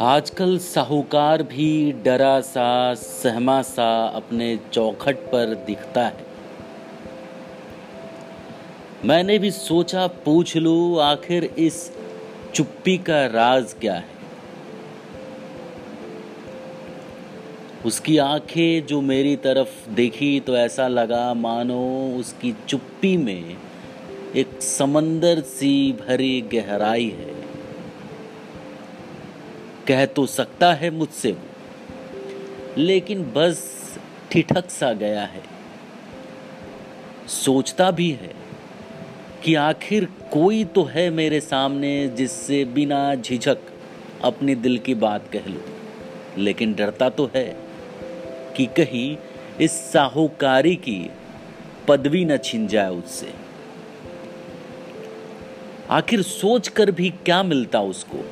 आजकल साहूकार भी डरा सा, सहमा सा अपने चौखट पर दिखता है। मैंने भी सोचा, पूछ लू, आखिर इस चुप्पी का राज क्या है? उसकी आँखें जो मेरी तरफ़ देखी तो ऐसा लगा, मानो उसकी चुप्पी में एक समंदर सी भरी गहराई है। कह तो सकता है मुझसे वो, लेकिन बस ठिठक सा गया है। सोचता भी है कि आखिर कोई तो है मेरे सामने जिससे बिना झिझक अपने दिल की बात कह लूँ। लेकिन डरता तो है कि कहीं इस साहूकारी की पदवी न छिन जाए उससे। आखिर सोच कर भी क्या मिलता उसको?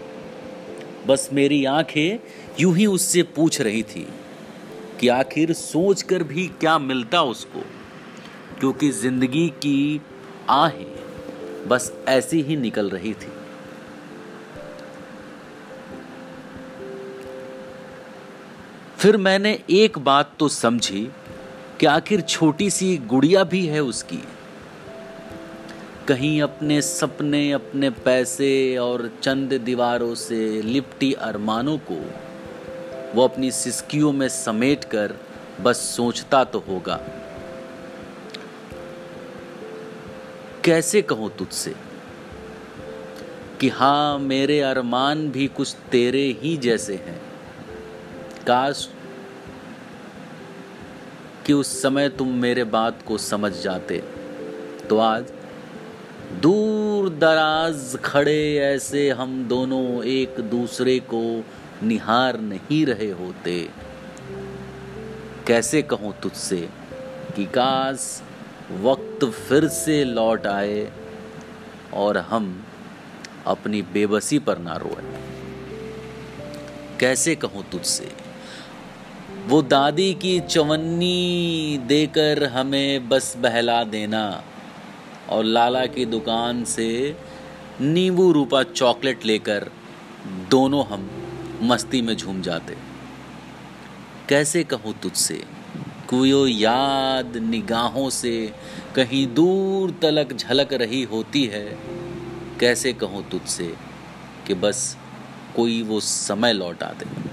बस मेरी आँखें यूँ ही उससे पूछ रही थी कि आखिर सोच कर भी क्या मिलता उसको? क्योंकि ज़िंदगी की आहें बस ऐसी ही निकल रही थी। फिर मैंने एक बात तो समझी कि आखिर छोटी सी गुड़िया भी है उसकी। कहीं अपने सपने, अपने पैसे और चंद दीवारों से लिपटी अरमानों को वो अपनी सिस्कियों में समेट कर बस सोचता तो होगा। कैसे कहूँ तुझसे कि हाँ मेरे अरमान भी कुछ तेरे ही जैसे हैं। काश कि उस समय तुम मेरे बात को समझ जाते। तो आज दूर दराज खड़े ऐसे हम दोनों एक दूसरे को निहार नहीं रहे होते। कैसे कहूँ तुझसे कि काश वक्त फिर से लौट आए और हम अपनी बेबसी पर ना रोए। कैसे कहूँ तुझसे? वो दादी की चवन्नी देकर हमें बस बहला देना। और लाला की दुकान से नींबू रूपा चॉकलेट लेकर दोनों हम मस्ती में झूम जाते। कैसे कहूँ तुझसे, कोई याद निगाहों से कहीं दूर तलक झलक रही होती है? कैसे कहूँ तुझसे कि बस कोई वो समय लौटा दे।